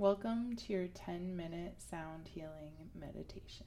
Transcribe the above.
Welcome to your 10 minute sound healing meditation.